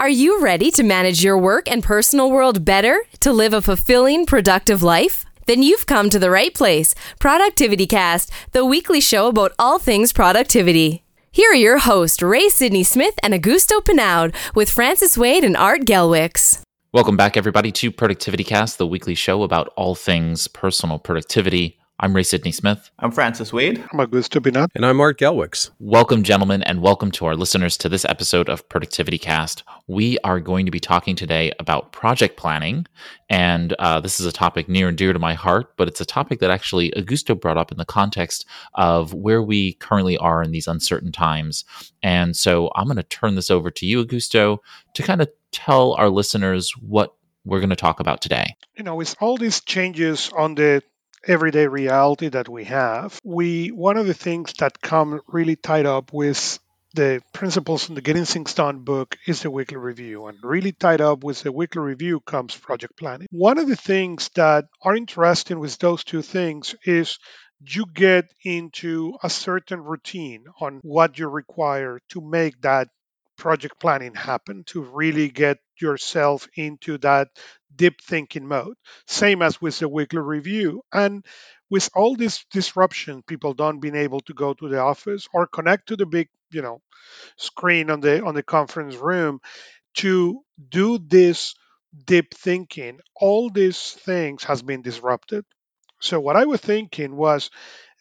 Are you ready to manage your work and personal world better to live a fulfilling, productive life? Then you've come to the right place. Productivity Cast, the weekly show about all things productivity. Here are your hosts, Ray Sidney Smith and Augusto Pinaud, with Francis Wade and Art Gelwicks. Welcome back, everybody, to Productivity Cast, the weekly show about all things personal productivity. I'm Ray Sidney Smith. I'm Francis Wade. I'm Augusto Pinaud. And I'm Art Gelwicks. Welcome, gentlemen, and welcome to our listeners to this episode of Productivity Cast. We are going to be talking today about project planning. And uh, this is a topic near and dear to my heart, but it's a topic that actually Augusto brought up in the context of where we currently are in these uncertain times. And so I'm going to turn this over to you, Augusto, to kind of tell our listeners what we're going to talk about today. You know, with all these changes on the everyday reality that we have, we one of the things that come really tied up with the principles in the Getting Things Done book is the weekly review. And really tied up with the weekly review comes project planning. One of the things that are interesting with those two things is you get into a certain routine on what you require to make that project planning happen, to really get yourself into that deep thinking mode. Same as with the weekly review. And with all this disruption, people don't being able to go to the office or connect to the big, you know, screen on the on the conference room to do this deep thinking, all these things has been disrupted. So what I was thinking was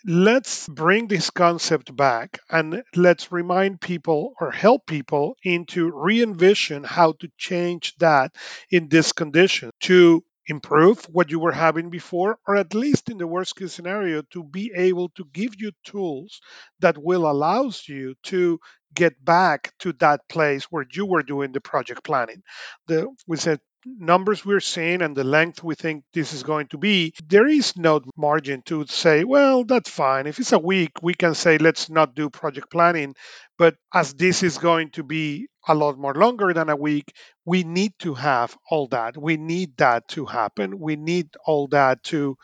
let's bring this concept back and let's remind people or help people into re envision how to change that in this condition to improve what you were having before, or at least in the worst case scenario, to be able to give you tools that will allows you to get back to that place where you were doing the project planning. The we said numbers we're seeing and the length we think this is going to be, there is no margin to say, well, that's fine. If it's a week, we can say, let's not do project planning. But as this is going to be a lot more longer than a week, we need to have all that. We need that to happen. We need all that to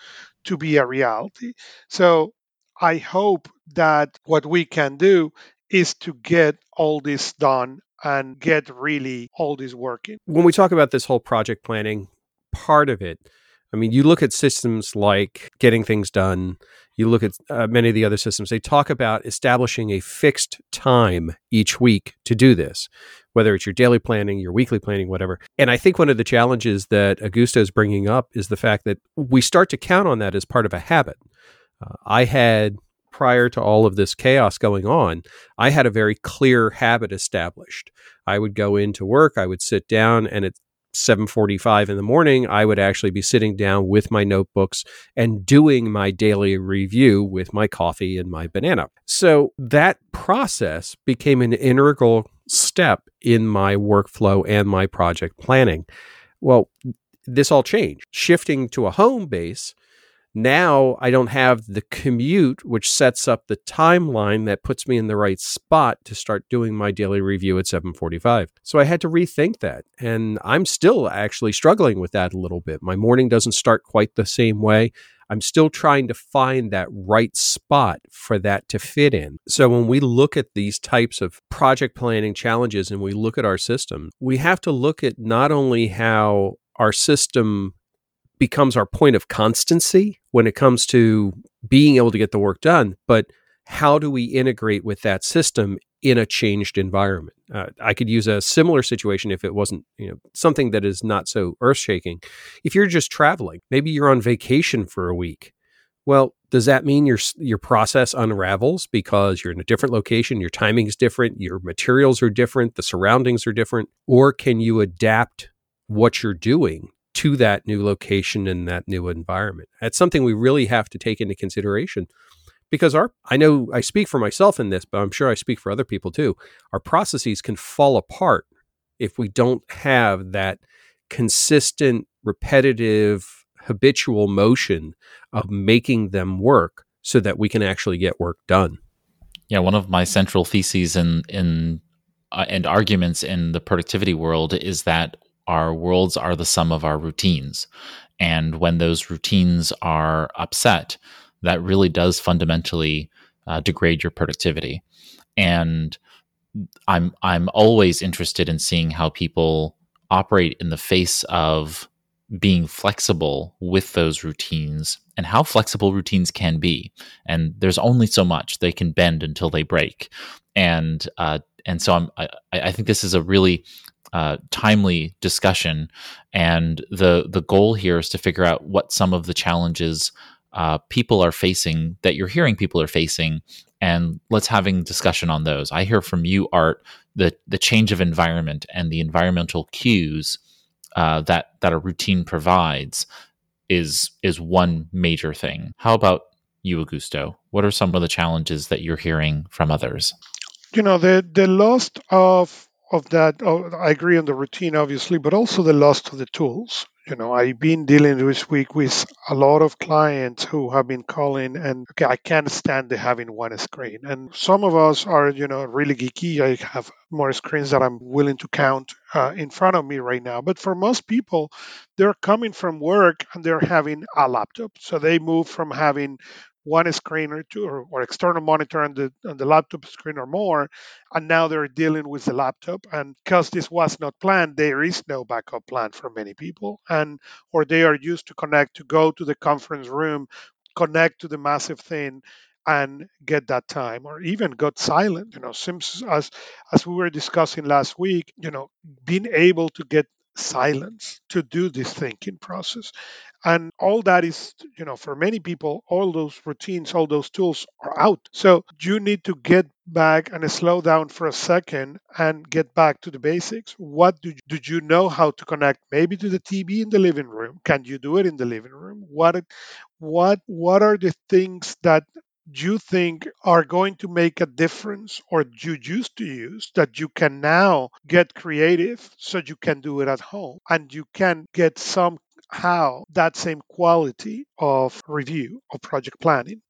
to be a reality. So I hope that what we can do is to get all this done and get really all this working. When we talk about this whole project planning part of it, I mean, you look at systems like getting things done, you look at uh, many of the other systems, they talk about establishing a fixed time each week to do this, whether it's your daily planning, your weekly planning, whatever. And I think one of the challenges that Augusto is bringing up is the fact that we start to count on that as part of a habit. Uh, I had prior to all of this chaos going on, I had a very clear habit established. I would go into work, I would sit down, and at 7:45 in the morning, I would actually be sitting down with my notebooks and doing my daily review with my coffee and my banana. So that process became an integral step in my workflow and my project planning. Well, this all changed. Shifting to a home base, now I don't have the commute, which sets up the timeline that puts me in the right spot to start doing my daily review at 745. So I had to rethink that. And I'm still actually struggling with that a little bit. My morning doesn't start quite the same way. I'm still trying to find that right spot for that to fit in. So when we look at these types of project planning challenges and we look at our system, we have to look at not only how our system becomes our point of constancy when it comes to being able to get the work done. But how do we integrate with that system in a changed environment? Uh, I could use a similar situation if it wasn't, you know, something that is not so earth shaking. If you're just traveling, maybe you're on vacation for a week. Well, does that mean your your process unravels because you're in a different location, your timing is different, your materials are different, the surroundings are different, or can you adapt what you're doing to that new location and that new environment. That's something we really have to take into consideration because our I know I speak for myself in this, but I'm sure I speak for other people too. Our processes can fall apart if we don't have that consistent, repetitive, habitual motion of making them work so that we can actually get work done. Yeah, one of my central theses in in uh, and arguments in the productivity world is that our worlds are the sum of our routines. And when those routines are upset, that really does fundamentally uh, degrade your productivity. And I'm I'm always interested in seeing how people operate in the face of being flexible with those routines and how flexible routines can be. And there's only so much they can bend until they break. And uh, and so I'm, I, I think this is a really uh, timely discussion. And the the goal here is to figure out what some of the challenges uh, people are facing that you're hearing people are facing, and let's having discussion on those. I hear from you, Art, the the change of environment and the environmental cues uh, that that a routine provides is is one major thing. How about you, Augusto? What are some of the challenges that you're hearing from others? You know, the the loss of of that, oh, I agree on the routine, obviously, but also the loss of the tools. You know, I've been dealing this week with a lot of clients who have been calling and, okay, I can't stand the having one screen. And some of us are, you know, really geeky. I have more screens that I'm willing to count uh, in front of me right now. But for most people, they're coming from work and they're having a laptop. So they move from having one screen or two or, or, external monitor on the on the laptop screen or more and now they're dealing with the laptop. And because this was not planned there is no backup plan for many people and or they are used to connect to go to the conference room connect to the massive thing and get that time or even got silent. You know sims as as we were discussing last week you know being able to get silence to do this thinking process. And all that is you know for many people all those routines all those tools are out. So you need to get back and slow down for a second and get back to the basics. What do, do you know how to connect maybe to the tv in the living room? Can you do it in the living room? What what what are the things that you think are going to make a difference or you used to use that you can now get creative so you can do it at home and you can get somehow that same quality of review of project planning.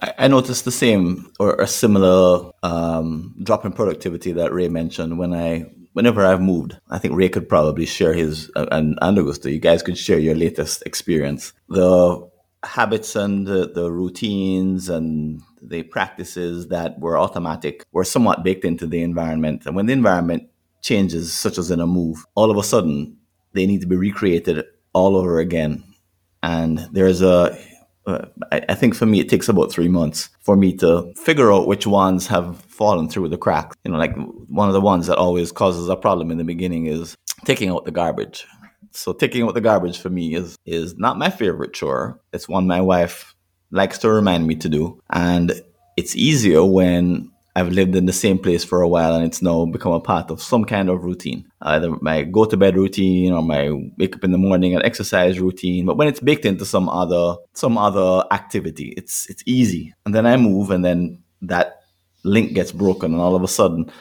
I noticed the same or a similar um, drop in productivity that Ray mentioned when I, whenever I've moved. I think Ray could probably share his uh, and, and Augusto, you guys could share your latest experience. The habits and the, the routines and the practices that were automatic were somewhat baked into the environment. And when the environment changes, such as in a move, all of a sudden they need to be recreated all over again. And there's a, uh, I, I think for me, it takes about three months for me to figure out which ones have fallen through the cracks. You know, like one of the ones that always causes a problem in the beginning is taking out the garbage. So taking out the garbage for me is is not my favorite chore. It's one my wife likes to remind me to do, and it's easier when I've lived in the same place for a while and it's now become a part of some kind of routine. Either my go to bed routine or my wake up in the morning and exercise routine. But when it's baked into some other some other activity, it's it's easy. And then I move and then that link gets broken and all of a sudden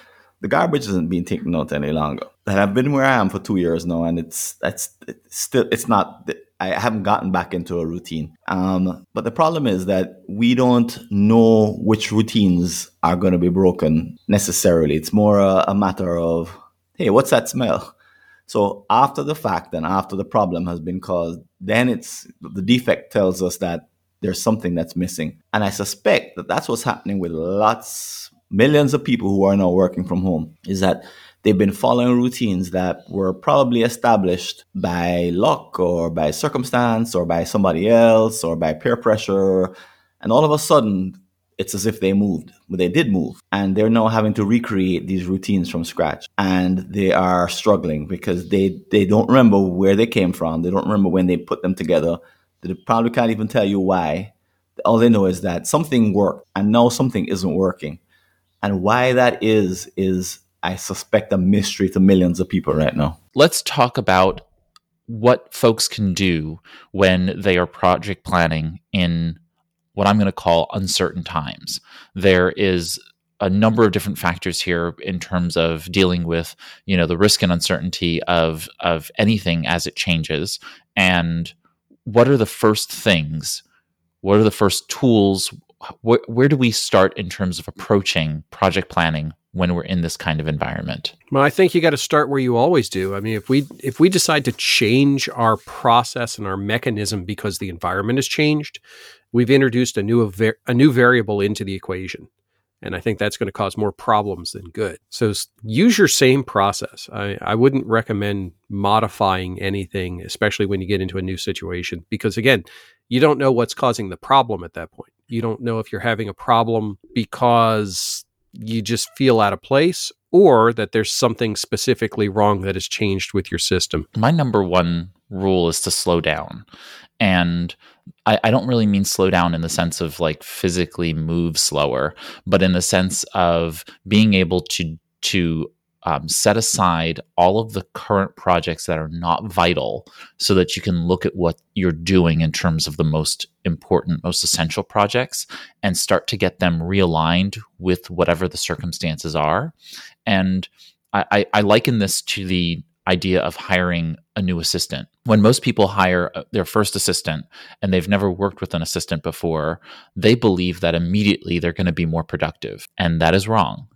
the garbage isn't being taken out any longer. And I've been where I am for two years now and it's that's it's still it's not I haven't gotten back into a routine. Um, but the problem is that we don't know which routines are going to be broken necessarily. It's more a, a matter of, hey, what's that smell? So after the fact and after the problem has been caused, then it's the defect tells us that there's something that's missing. And I suspect that that's what's happening with lots, millions of people who are now working from home is that they've been following routines that were probably established by luck or by circumstance or by somebody else or by peer pressure. And all of a sudden, it's as if they moved, but they did move. And they're now having to recreate these routines from scratch. And they are struggling because they, they don't remember where they came from. They don't remember when they put them together. They probably can't even tell you why. All they know is that something worked and now something isn't working. And why that is, is I suspect a mystery to millions of people right now. Let's talk about what folks can do when they are project planning in what I'm going to call uncertain times. There is a number of different factors here in terms of dealing with you know the risk and uncertainty of of anything as it changes and what are the first things what are the first tools where, where do we start in terms of approaching project planning when we're in this kind of environment? Well, I think you got to start where you always do. I mean, if we if we decide to change our process and our mechanism because the environment has changed, we've introduced a new a new variable into the equation. And I think that's going to cause more problems than good. So use your same process. I, I wouldn't recommend modifying anything, especially when you get into a new situation, because again, you don't know what's causing the problem at that point. You don't know if you're having a problem because you just feel out of place or that there's something specifically wrong that has changed with your system. My number one rule is to slow down. And I, I, don't really mean slow down in the sense of like physically move slower, but in the sense of being able to to um, set aside all of the current projects that are not vital so that you can look at what you're doing in terms of the most important, most essential projects and start to get them realigned with whatever the circumstances are. And I, I, I liken this to the idea of hiring a new assistant. When most people hire uh, their first assistant and they've never worked with an assistant before, they believe that immediately they're going to be more productive. And that is wrong.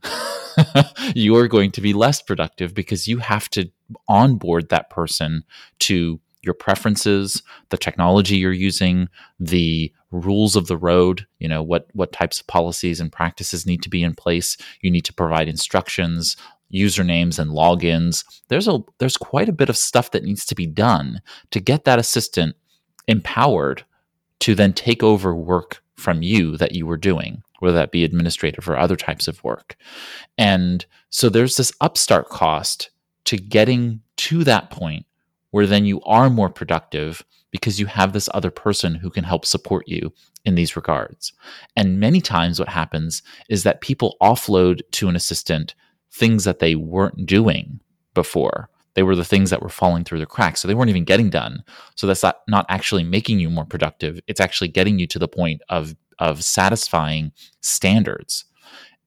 you are going to be less productive because you have to onboard that person to your preferences, the technology you're using, the rules of the road, you know, what what types of policies and practices need to be in place. You need to provide instructions, usernames and logins. There's a there's quite a bit of stuff that needs to be done to get that assistant empowered to then take over work from you that you were doing, whether that be administrative or other types of work. And so there's this upstart cost to getting to that point where then you are more productive because you have this other person who can help support you in these regards. And many times what happens is that people offload to an assistant things that they weren't doing before. They were the things that were falling through the cracks. So they weren't even getting done. So that's not, not actually making you more productive. It's actually getting you to the point of, of satisfying standards.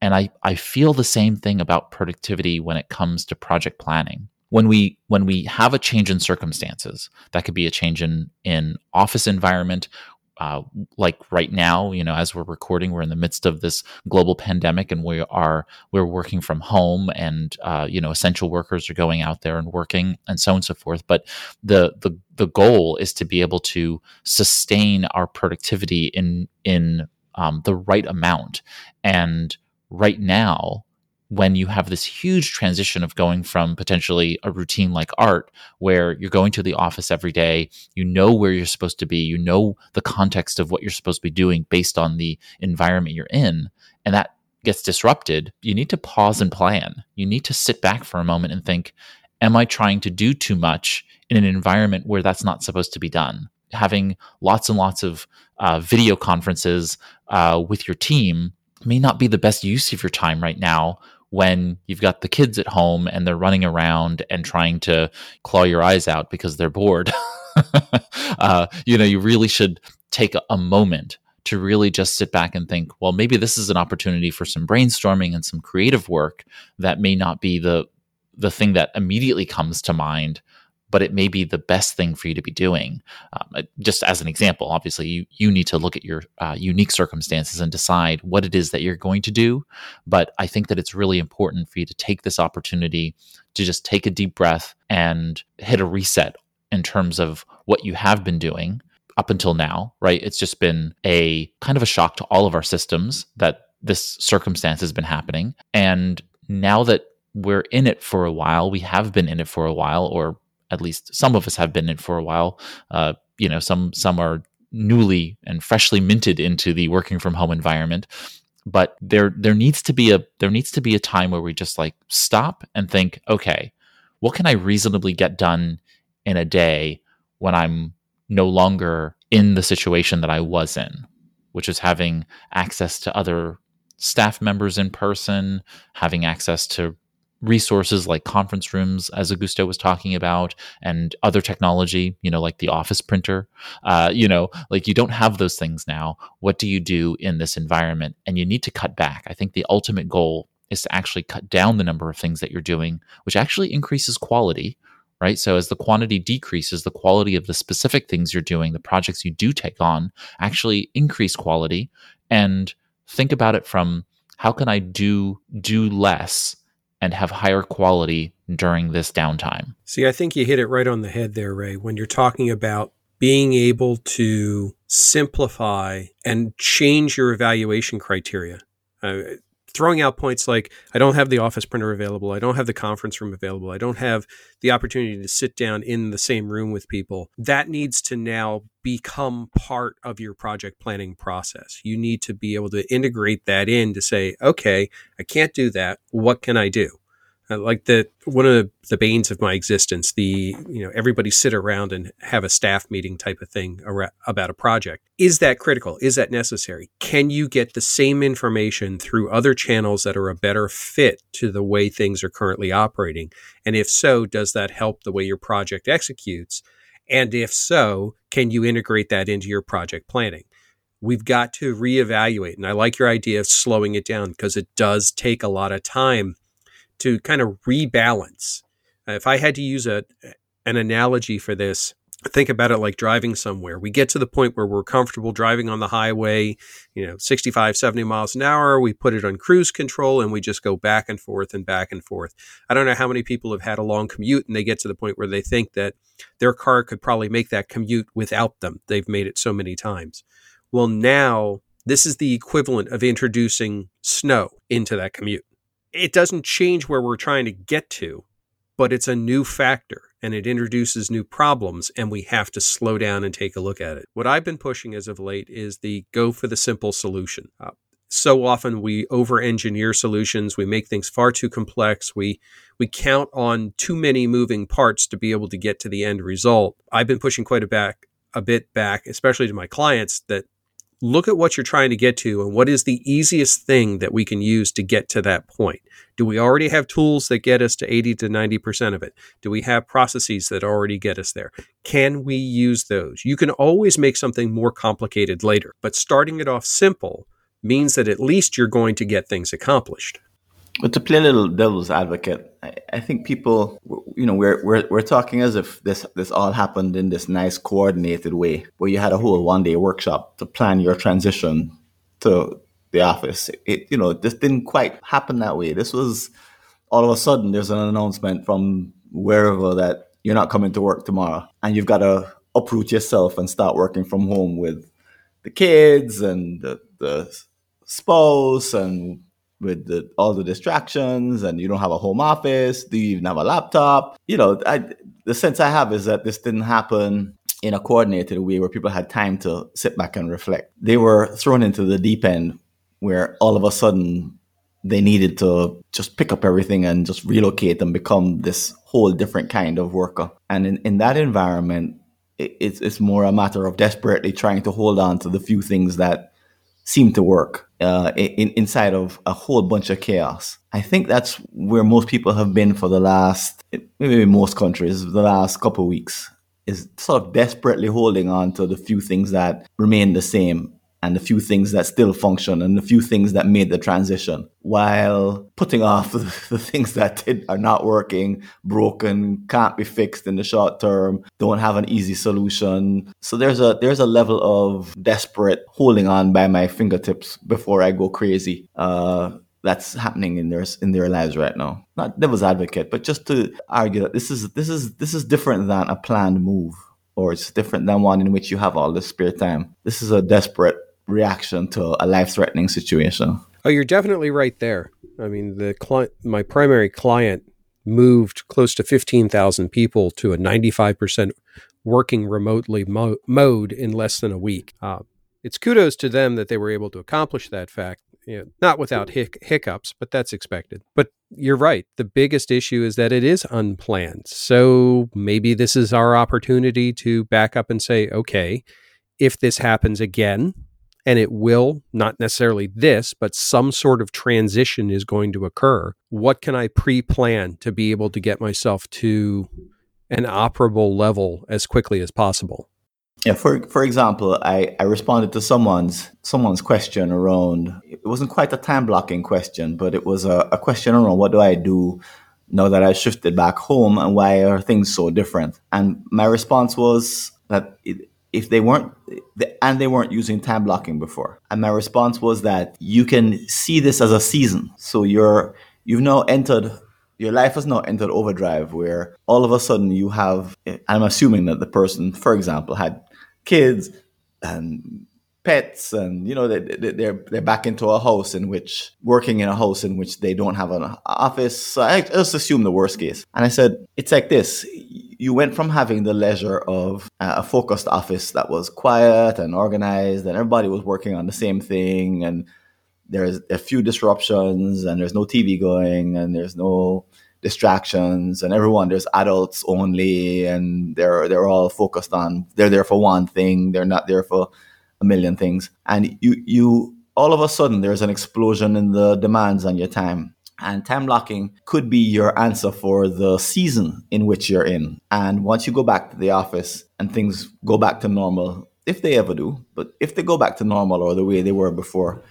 And I, I feel the same thing about productivity when it comes to project planning. When we when we have a change in circumstances, that could be a change in in office environment uh, like right now, you know, as we're recording, we're in the midst of this global pandemic, and we are we're working from home, and uh, you know, essential workers are going out there and working, and so on and so forth. But the the the goal is to be able to sustain our productivity in in um, the right amount, and right now, when you have this huge transition of going from potentially a routine like art, where you're going to the office every day, you know where you're supposed to be, you know the context of what you're supposed to be doing based on the environment you're in, and that gets disrupted, you need to pause and plan. You need to sit back for a moment and think, am I trying to do too much in an environment where that's not supposed to be done? Having lots and lots of uh, video conferences uh, with your team may not be the best use of your time right now when you've got the kids at home and they're running around and trying to claw your eyes out because they're bored. uh, you know, you really should take a, a moment to really just sit back and think, well, maybe this is an opportunity for some brainstorming and some creative work that may not be the the thing that immediately comes to mind but it may be the best thing for you to be doing. Um, just as an example, obviously, you, you need to look at your uh, unique circumstances and decide what it is that you're going to do. But I think that it's really important for you to take this opportunity to just take a deep breath and hit a reset in terms of what you have been doing up until now, right? It's just been a kind of a shock to all of our systems that this circumstance has been happening. And now that we're in it for a while, we have been in it for a while, or at least some of us have been in for a while. Uh, you know, some some are newly and freshly minted into the working from home environment. But there there needs to be a there needs to be a time where we just like stop and think, okay, what can I reasonably get done in a day when I'm no longer in the situation that I was in, which is having access to other staff members in person, having access to resources like conference rooms, as Augusto was talking about, and other technology, you know, like the office printer. Uh, you know, like you don't have those things now. What do you do in this environment? And you need to cut back. I think the ultimate goal is to actually cut down the number of things that you're doing, which actually increases quality. Right. So as the quantity decreases, the quality of the specific things you're doing, the projects you do take on, actually increase quality. And think about it from how can I do do less and have higher quality during this downtime. See, I think you hit it right on the head there, Ray, when you're talking about being able to simplify and change your evaluation criteria. Uh, throwing out points like I don't have the office printer available, I don't have the conference room available, I don't have the opportunity to sit down in the same room with people. That needs to now become part of your project planning process. You need to be able to integrate that in to say, okay, I can't do that. What can I do? Uh, like the one of the banes of my existence the you know everybody sit around and have a staff meeting type of thing about a project. Is that critical? Is that necessary? Can you get the same information through other channels that are a better fit to the way things are currently operating? And if so does that help the way your project executes? And if so can you integrate that into your project planning? We've got to reevaluate and i like your idea of slowing it down because it does take a lot of time to kind of rebalance. Uh, if I had to use a an analogy for this, think about it like driving somewhere. We get to the point where we're comfortable driving on the highway, you know, 65, 70 miles an hour. We put it on cruise control and we just go back and forth and back and forth. I don't know how many people have had a long commute and they get to the point where they think that their car could probably make that commute without them. They've made it so many times. Well, now this is the equivalent of introducing snow into that commute it doesn't change where we're trying to get to, but it's a new factor and it introduces new problems and we have to slow down and take a look at it. What I've been pushing as of late is the go for the simple solution. Uh, so often we over engineer solutions, we make things far too complex, we we count on too many moving parts to be able to get to the end result. I've been pushing quite a back a bit back, especially to my clients that look at what you're trying to get to and what is the easiest thing that we can use to get to that point. Do we already have tools that get us to 80 to 90% of it? Do we have processes that already get us there? Can we use those? You can always make something more complicated later, but starting it off simple means that at least you're going to get things accomplished. But to play a little devil's advocate, I, I, think people, you know, we're, we're we're talking as if this this all happened in this nice coordinated way, where you had a whole one day workshop to plan your transition to the office. It, you know, this didn't quite happen that way. This was all of a sudden there's an announcement from wherever that you're not coming to work tomorrow, and you've got to uproot yourself and start working from home with the kids and the, the spouse and with the, all the distractions and you don't have a home office do you even have a laptop? You know I, the sense i have is that this didn't happen in a coordinated way where people had time to sit back and reflect. They were thrown into the deep end where all of a sudden they needed to just pick up everything and just relocate and become this whole different kind of worker. And in, in that environment it, it's, it's more a matter of desperately trying to hold on to the few things that seem to work uh, in, inside of a whole bunch of chaos. I think that's where most people have been for the last, maybe most countries, the last couple of weeks, is sort of desperately holding on to the few things that remain the same and a few things that still function and a few things that made the transition while putting off the, things that did, are not working, broken, can't be fixed in the short term, don't have an easy solution. So there's a there's a level of desperate holding on by my fingertips before I go crazy. Uh, that's happening in their in their lives right now. Not devil's advocate, but just to argue that this is this is this is different than a planned move, or it's different than one in which you have all this spare time. This is a desperate reaction to a life threatening situation. Oh, you're definitely right there. I mean, the client, my primary client moved close to 15,000 people to a 95% working remotely mo- mode in less than a week. Uh, it's kudos to them that they were able to accomplish that fact, you know, not without hic- hiccups, but that's expected. But you're right. The biggest issue is that it is unplanned. So maybe this is our opportunity to back up and say, okay, if this happens again, and it will, not necessarily this, but some sort of transition is going to occur. What can I pre plan to be able to get myself to an operable level as quickly as possible? Yeah, for for example, I, I responded to someone's someone's question around it wasn't quite a time blocking question, but it was a, a question around what do I do now that I shifted back home and why are things so different? And my response was that it, if they weren't and they weren't using time blocking before. And my response was that you can see this as a season. So you're you've now entered your life has now entered overdrive where all of a sudden you have i'm assuming that the person for example had kids and pets and you know they, they're they're back into a house in which working in a house in which they don't have an office. So i just assume the worst case. And i said it's like this you went from having the leisure of uh, a focused office that was quiet and organized and everybody was working on the same thing and there's a few disruptions and there's no tv going and there's no distractions and everyone there's adults only and they're they're all focused on they're there for one thing they're not there for a million things. And you, you, all of a sudden, there's an explosion in the demands on your time. And time blocking could be your answer for the season in which you're in. And once you go back to the office and things go back to normal, if they ever do, but if they go back to normal or the way they were before,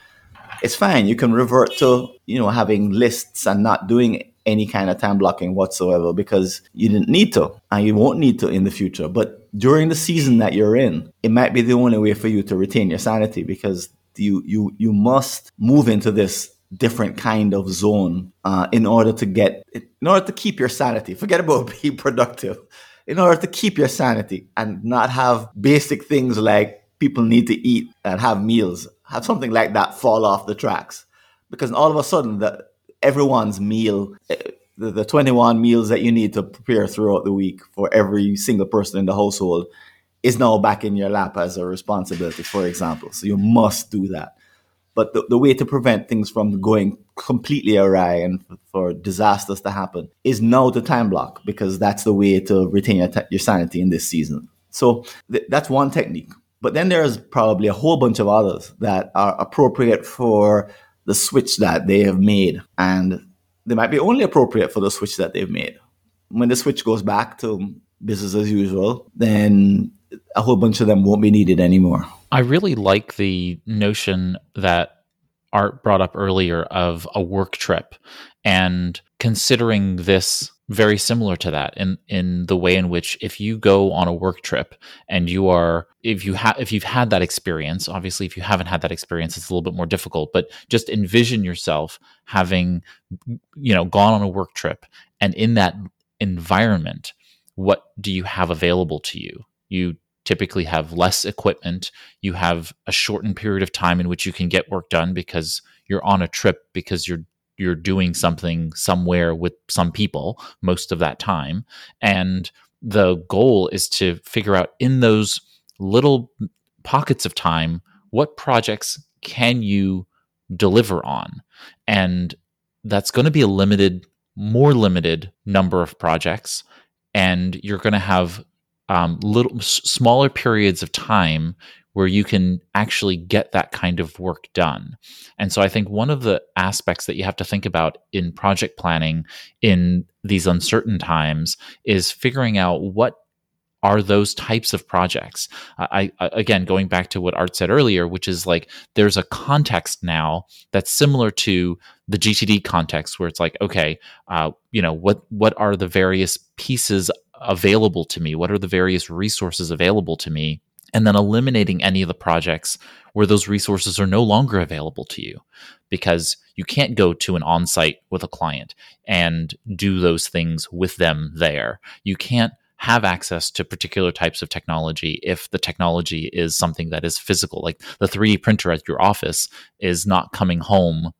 it's fine. You can revert to, you know, having lists and not doing any kind of time blocking whatsoever because you didn't need to and you won't need to in the future. But during the season that you're in, it might be the only way for you to retain your sanity because you you you must move into this different kind of zone uh, in order to get in order to keep your sanity. Forget about being productive. In order to keep your sanity and not have basic things like people need to eat and have meals, have something like that fall off the tracks. Because all of a sudden, the, everyone's meal, eh, the, the 21 meals that you need to prepare throughout the week for every single person in the household is now back in your lap as a responsibility, for example. So you must do that. But the, the way to prevent things from going completely awry and for disasters to happen is now the time block because that's the way to retain your, t- your sanity in this season. So th- that's one technique. But then there's probably a whole bunch of others that are appropriate for the switch that they have made. And they might be only appropriate for the switch that they've made. When the switch goes back to business as usual, then a whole bunch of them won't be needed anymore. I really like the notion that Art brought up earlier of a work trip and considering this very similar to that in in the way in which if you go on a work trip and you are if you have if you've had that experience obviously if you haven't had that experience it's a little bit more difficult but just envision yourself having you know gone on a work trip and in that environment what do you have available to you? You typically have less equipment. You have a shortened period of time in which you can get work done because you're on a trip because you're you're doing something somewhere with some people most of that time. And the goal is to figure out in those little pockets of time what projects can you deliver on? And that's going to be a limited more limited number of projects. And you're going to have um, little smaller periods of time where you can actually get that kind of work done. And so I think one of the aspects that you have to think about in project planning in these uncertain times is figuring out what are those types of projects I, I, again going back to what art said earlier which is like there's a context now that's similar to the gtd context where it's like okay uh, you know what what are the various pieces available to me? What are the various resources available to me? And then eliminating any of the projects where those resources are no longer available to you because you can't go to an on-site with a client and do those things with them there. You can't have access to particular types of technology if the technology is something that is physical. Like the 3D printer at your office is not coming home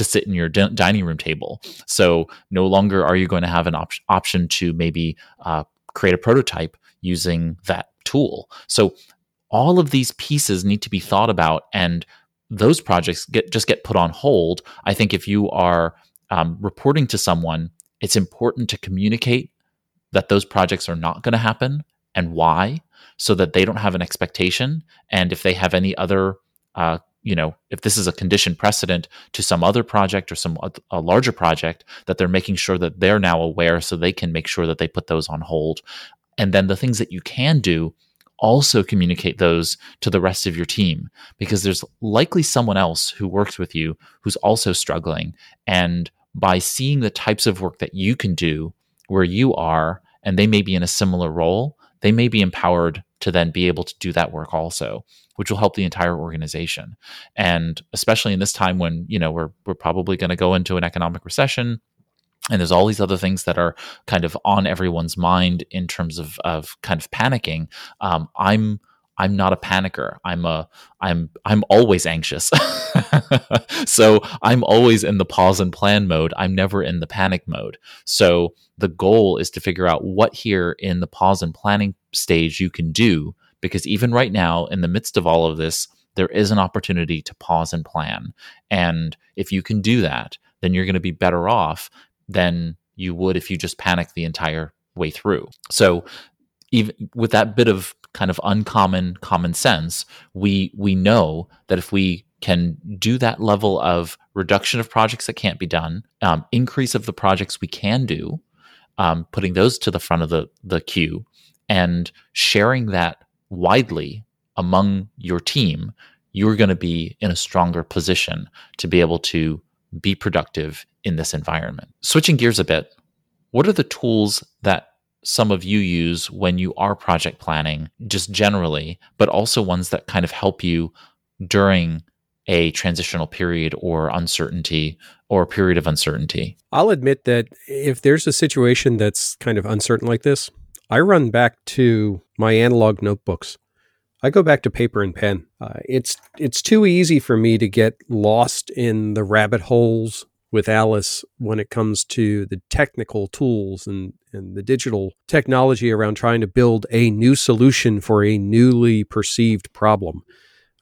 to sit in your d- dining room table. So no longer are you going to have an op- option to maybe uh, create a prototype using that tool. So all of these pieces need to be thought about and those projects get just get put on hold i think if you are um, reporting to someone it's important to communicate that those projects are not going to happen and why so that they don't have an expectation and if they have any other uh, you know if this is a condition precedent to some other project or some a larger project that they're making sure that they're now aware so they can make sure that they put those on hold and then the things that you can do also communicate those to the rest of your team because there's likely someone else who works with you who's also struggling. And by seeing the types of work that you can do where you are, and they may be in a similar role, they may be empowered to then be able to do that work also which will help the entire organization and especially in this time when you know we're we're probably going to go into an economic recession and there's all these other things that are kind of on everyone's mind in terms of of kind of panicking. Um, I'm I'm not a panicker. I'm a I'm I'm always anxious. so I'm always in the pause and plan mode. I'm never in the panic mode. So the goal is to figure out what here in the pause and planning stage you can do because even right now in the midst of all of this there is an opportunity to pause and plan. And if you can do that, then you're going to be better off than you would if you just panic the entire way through. So even with that bit of kind of uncommon common sense, we we know that if we can do that level of reduction of projects that can't be done, um, increase of the projects we can do, um, putting those to the front of the the queue, and sharing that widely among your team, you're going to be in a stronger position to be able to be productive in this environment. Switching gears a bit, what are the tools that some of you use when you are project planning, just generally, but also ones that kind of help you during a transitional period or uncertainty or a period of uncertainty? I'll admit that if there's a situation that's kind of uncertain like this, I run back to my analog notebooks. I go back to paper and pen. Uh, it's it's too easy for me to get lost in the rabbit holes with Alice when it comes to the technical tools and, and the digital technology around trying to build a new solution for a newly perceived problem.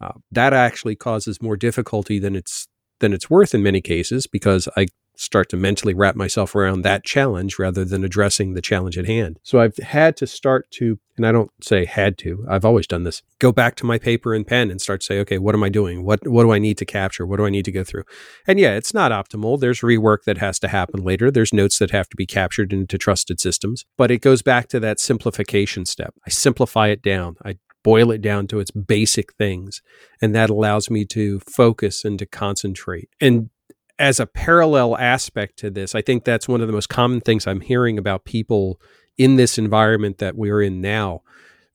Uh, that actually causes more difficulty than it's than it's worth in many cases because I start to mentally wrap myself around that challenge rather than addressing the challenge at hand. So I've had to start to, and I don't say had to, I've always done this, go back to my paper and pen and start to say, okay, what am I doing? What, what do I need to capture? What do I need to go through? And yeah, it's not optimal. There's rework that has to happen later. There's notes that have to be captured into trusted systems, but it goes back to that simplification step. I simplify it down. I boil it down to its basic things. And that allows me to focus and to concentrate. And as a parallel aspect to this, I think that's one of the most common things I'm hearing about people in this environment that we're in now.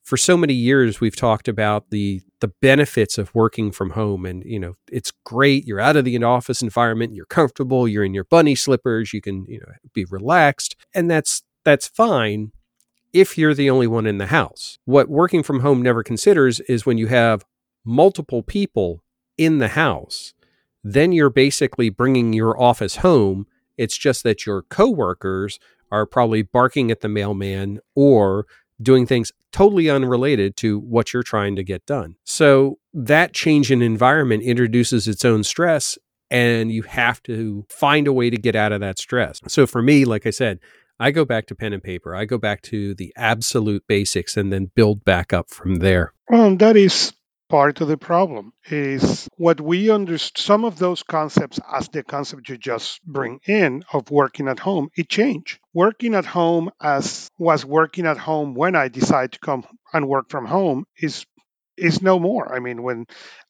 For so many years, we've talked about the the benefits of working from home, and you know it's great. You're out of the office environment, you're comfortable, you're in your bunny slippers, you can you know be relaxed, and that's that's fine if you're the only one in the house. What working from home never considers is when you have multiple people in the house then you're basically bringing your office home. It's just that your coworkers are probably barking at the mailman or doing things totally unrelated to what you're trying to get done. So that change in environment introduces its own stress and you have to find a way to get out of that stress. So for me, like I said, I go back to pen and paper. I go back to the absolute basics and then build back up from there. Well, that is part of the problem is what we understand some of those concepts as the concept you just bring in of working at home it changed. Working at home as was working at home when i decided to come and work from home is is no more. I mean when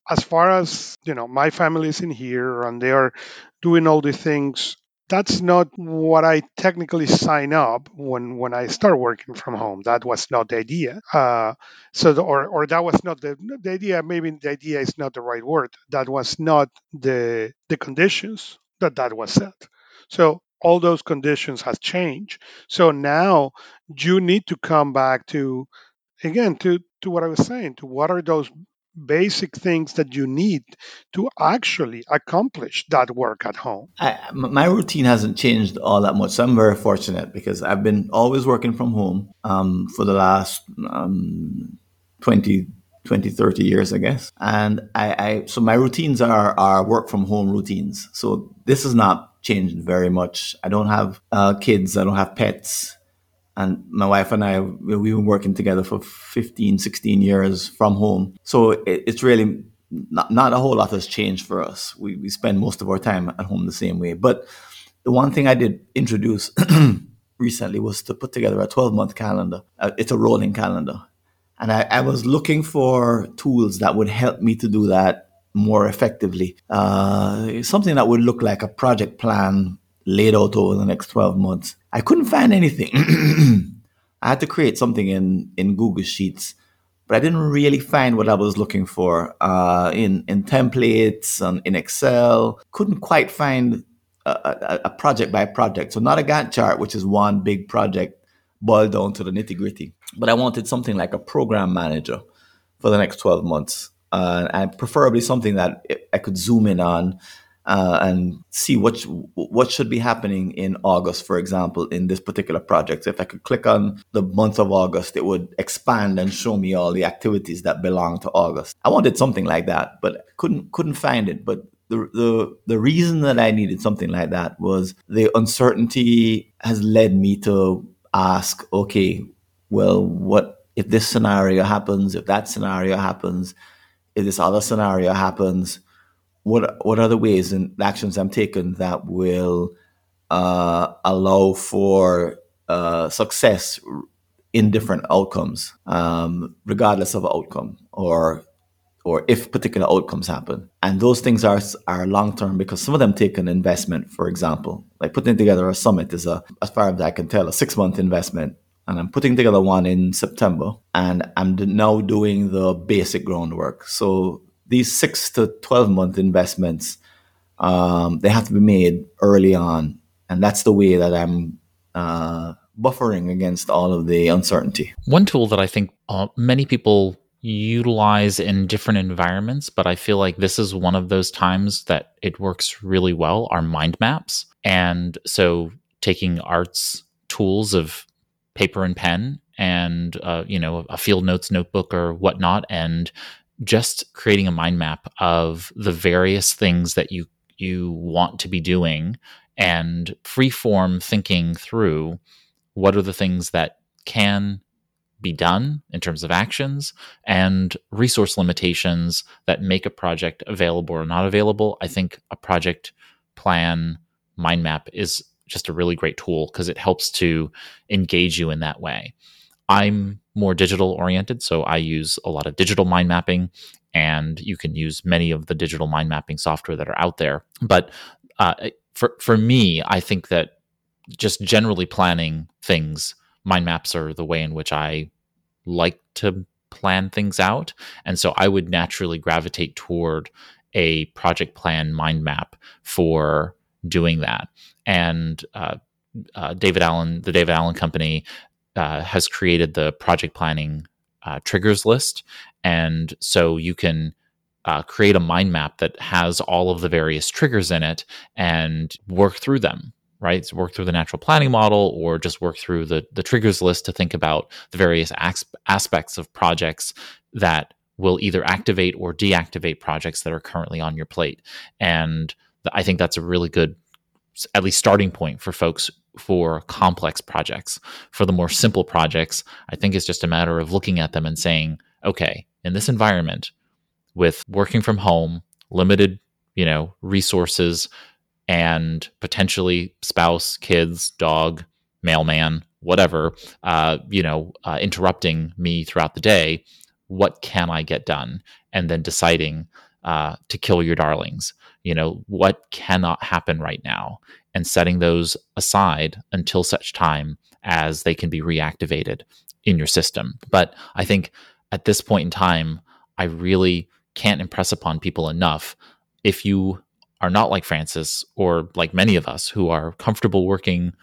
as far as you know my family is in here and they are doing all the things that's not what I technically sign up when when I start working from home. That was not the idea. Uh, so the, or or that was not the the idea. Maybe the idea is not the right word. That was not the the conditions that that was set. So all those conditions has changed. So now you need to come back to again to to what I was saying. To what are those basic things that you need to actually accomplish that work at home? I, my routine hasn't changed all that much. So I'm very fortunate because I've been always working from home um, for the last um, 20, 20, 30 years, I guess. And I, I, so my routines are, are work from home routines. So this has not changed very much. I don't have uh, kids. I don't have pets and my wife and I we've been working together for 15 16 years from home. So it, it's really not, not a whole lot has changed for us. We, we spend most of our time at home the same way. But the one thing I did introduce recently was to put together a 12 month calendar. Uh, it's a rolling calendar. And I, I, was looking for tools that would help me to do that more effectively. Uh, something that would look like a project plan laid out over the next 12 months. I couldn't find anything. I had to create something in, in Google Sheets, but I didn't really find what I was looking for uh, in, in templates and in Excel. Couldn't quite find a, a, a project by project. So, not a Gantt chart, which is one big project boiled down to the nitty gritty, but I wanted something like a program manager for the next 12 months. Uh, and preferably something that I could zoom in on uh, and see what what should be happening in August, for example, in this particular project. If I could click on the month of August, it would expand and show me all the activities that belong to August. I wanted something like that, but couldn't couldn't find it. But the, the the reason that I needed something like that was the uncertainty has led me to ask, okay, well, what if this scenario happens? If that scenario happens? If this other scenario happens? What what are the ways and actions I'm taking that will uh, allow for uh, success in different outcomes, um, regardless of outcome or or if particular outcomes happen. And those things are are long term because some of them take an investment. For example, like putting together a summit is a, as far as I can tell, a six month investment. And I'm putting together one in September, and I'm now doing the basic groundwork. So these six to 12 month investments, um, they have to be made early on. And that's the way that I'm uh, buffering against all of the uncertainty. One tool that I think uh, many people utilize in different environments, but I feel like this is one of those times that it works really well are mind maps. And so taking arts tools of paper and pen and uh, you know a field notes notebook or whatnot and just creating a mind map of the various things that you you want to be doing and free form thinking through what are the things that can be done in terms of actions and resource limitations that make a project available or not available. I think a project plan mind map is just a really great tool because it helps to engage you in that way. I'm more digital oriented, so I use a lot of digital mind mapping, and you can use many of the digital mind mapping software that are out there. But uh, for for me, I think that just generally planning things, mind maps are the way in which I like to plan things out, and so I would naturally gravitate toward a project plan mind map for doing that. And uh, uh, David Allen, the David Allen Company, uh, has created the project planning uh, triggers list. And so you can uh, create a mind map that has all of the various triggers in it and work through them right so work through the natural planning model or just work through the, the triggers list to think about the various as- aspects of projects that will either activate or deactivate projects that are currently on your plate and i think that's a really good at least starting point for folks for complex projects. For the more simple projects, I think it's just a matter of looking at them and saying, okay, in this environment with working from home, limited, you know, resources and potentially spouse, kids, dog, mailman, whatever, uh, you know, uh, interrupting me throughout the day, what can I get done? And then deciding uh, to kill your darlings. You know, what cannot happen right now? And setting those aside until such time as they can be reactivated in your system. But I think at this point in time, I really can't impress upon people enough if you are not like Francis or like many of us who are comfortable working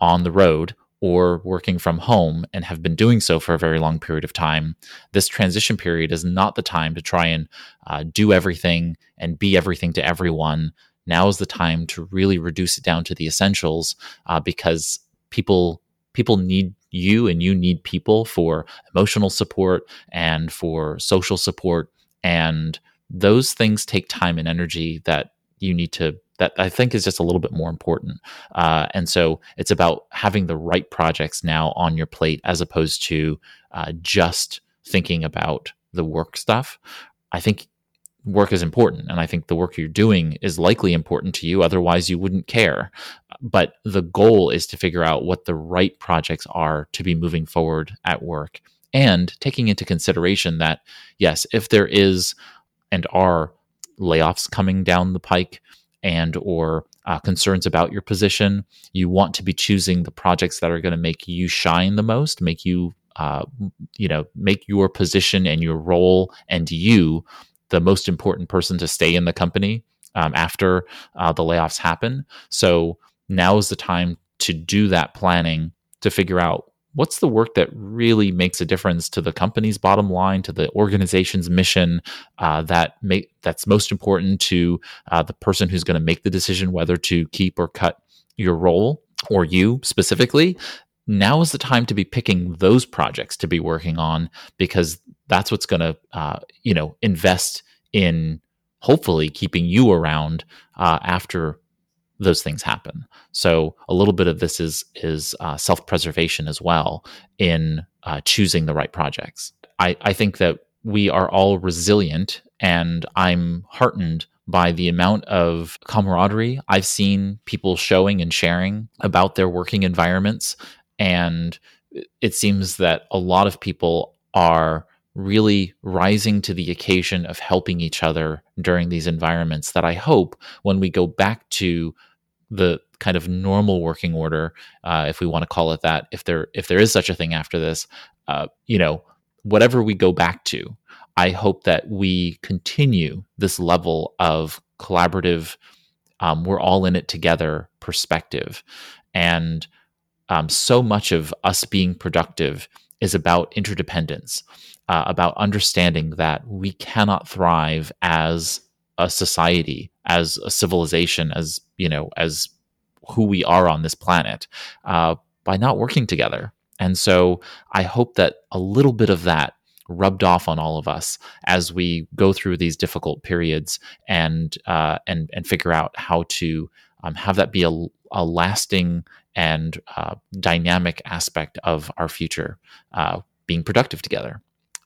on the road or working from home and have been doing so for a very long period of time, this transition period is not the time to try and uh, do everything and be everything to everyone now is the time to really reduce it down to the essentials uh, because people people need you and you need people for emotional support and for social support and those things take time and energy that you need to that I think is just a little bit more important. Uh, and so it's about having the right projects now on your plate as opposed to uh, just thinking about the work stuff. I think work is important and i think the work you're doing is likely important to you otherwise you wouldn't care. But the goal is to figure out what the right projects are to be moving forward at work and taking into consideration that yes if there is and are layoffs coming down the pike and or uh, concerns about your position you want to be choosing the projects that are going to make you shine the most make you uh, you know make your position and your role and you the most important person to stay in the company um, after uh, the layoffs happen. So now is the time to do that planning to figure out what's the work that really makes a difference to the company's bottom line, to the organization's mission, uh, that make that's most important to uh, the person who's going to make the decision whether to keep or cut your role or you specifically. Now is the time to be picking those projects to be working on because that's what's going to, uh, you know, invest in hopefully keeping you around uh, after those things happen. So a little bit of this is is uh, self preservation as well in uh, choosing the right projects. I, I think that we are all resilient, and I'm heartened by the amount of camaraderie I've seen people showing and sharing about their working environments. And it seems that a lot of people are really rising to the occasion of helping each other during these environments that I hope when we go back to the kind of normal working order, uh, if we want to call it that, if there if there is such a thing after this, uh, you know, whatever we go back to, I hope that we continue this level of collaborative, um, we're all in it together perspective, and um, so much of us being productive is about interdependence uh, about understanding that we cannot thrive as a society, as a civilization, as you know, as who we are on this planet uh, by not working together. And so I hope that a little bit of that rubbed off on all of us as we go through these difficult periods and uh, and and figure out how to um, have that be a, a lasting and uh, dynamic aspect of our future, uh, being productive together.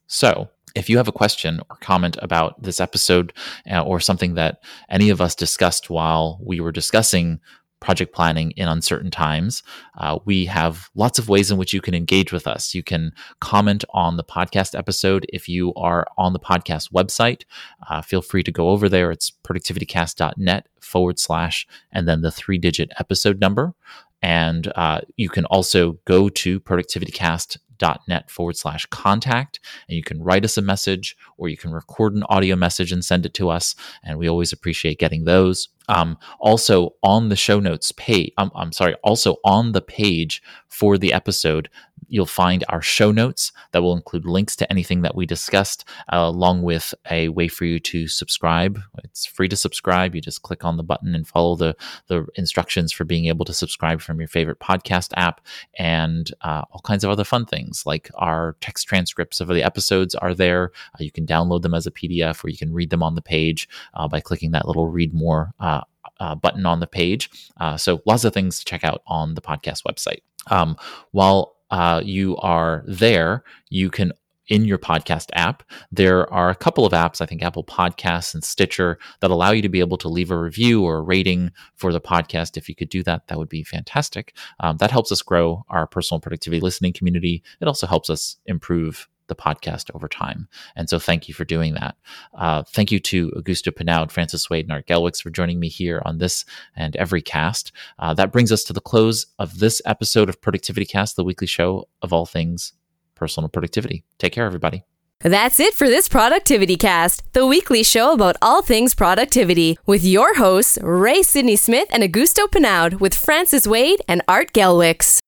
So, if you have a question or comment about this episode uh, or something that any of us discussed while we were discussing project planning in uncertain times, uh, we have lots of ways in which you can engage with us. You can comment on the podcast episode if you are on the podcast website. Uh, feel free to go over there. It's productivitycast.net forward slash and then the three digit episode number. And uh, you can also go to productivitycast.net net forward slash contact. And you can write us a message or you can record an audio message and send it to us. And we always appreciate getting those. Um, also on the show notes page, um, I'm sorry, also on the page for the episode, you'll find our show notes that will include links to anything that we discussed, uh, along with a way for you to subscribe. It's free to subscribe. You just click on the button and follow the, the instructions for being able to subscribe from your favorite podcast app and uh, all kinds of other fun things like our text transcripts of the episodes are there. Uh, you can download them as a PDF or you can read them on the page uh, by clicking that little read more uh, uh, button on the page. Uh, so lots of things to check out on the podcast website. Um, while uh, you are there, you can in your podcast app. There are a couple of apps, I think Apple Podcasts and Stitcher, that allow you to be able to leave a review or a rating for the podcast. If you could do that, that would be fantastic. Um, that helps us grow our personal productivity listening community. It also helps us improve the podcast over time. And so thank you for doing that. Uh, thank you to Augusto Pinaud, Francis Wade, and Art Gelwicks for joining me here on this and every cast. Uh, that brings us to the close of this episode of Productivity Cast, the weekly show of all things personal productivity. Take care, everybody. That's it for this Productivity Cast, the weekly show about all things productivity, with your hosts, Ray Sidney Smith and Augusto Pinaud, with Francis Wade and Art Gelwicks.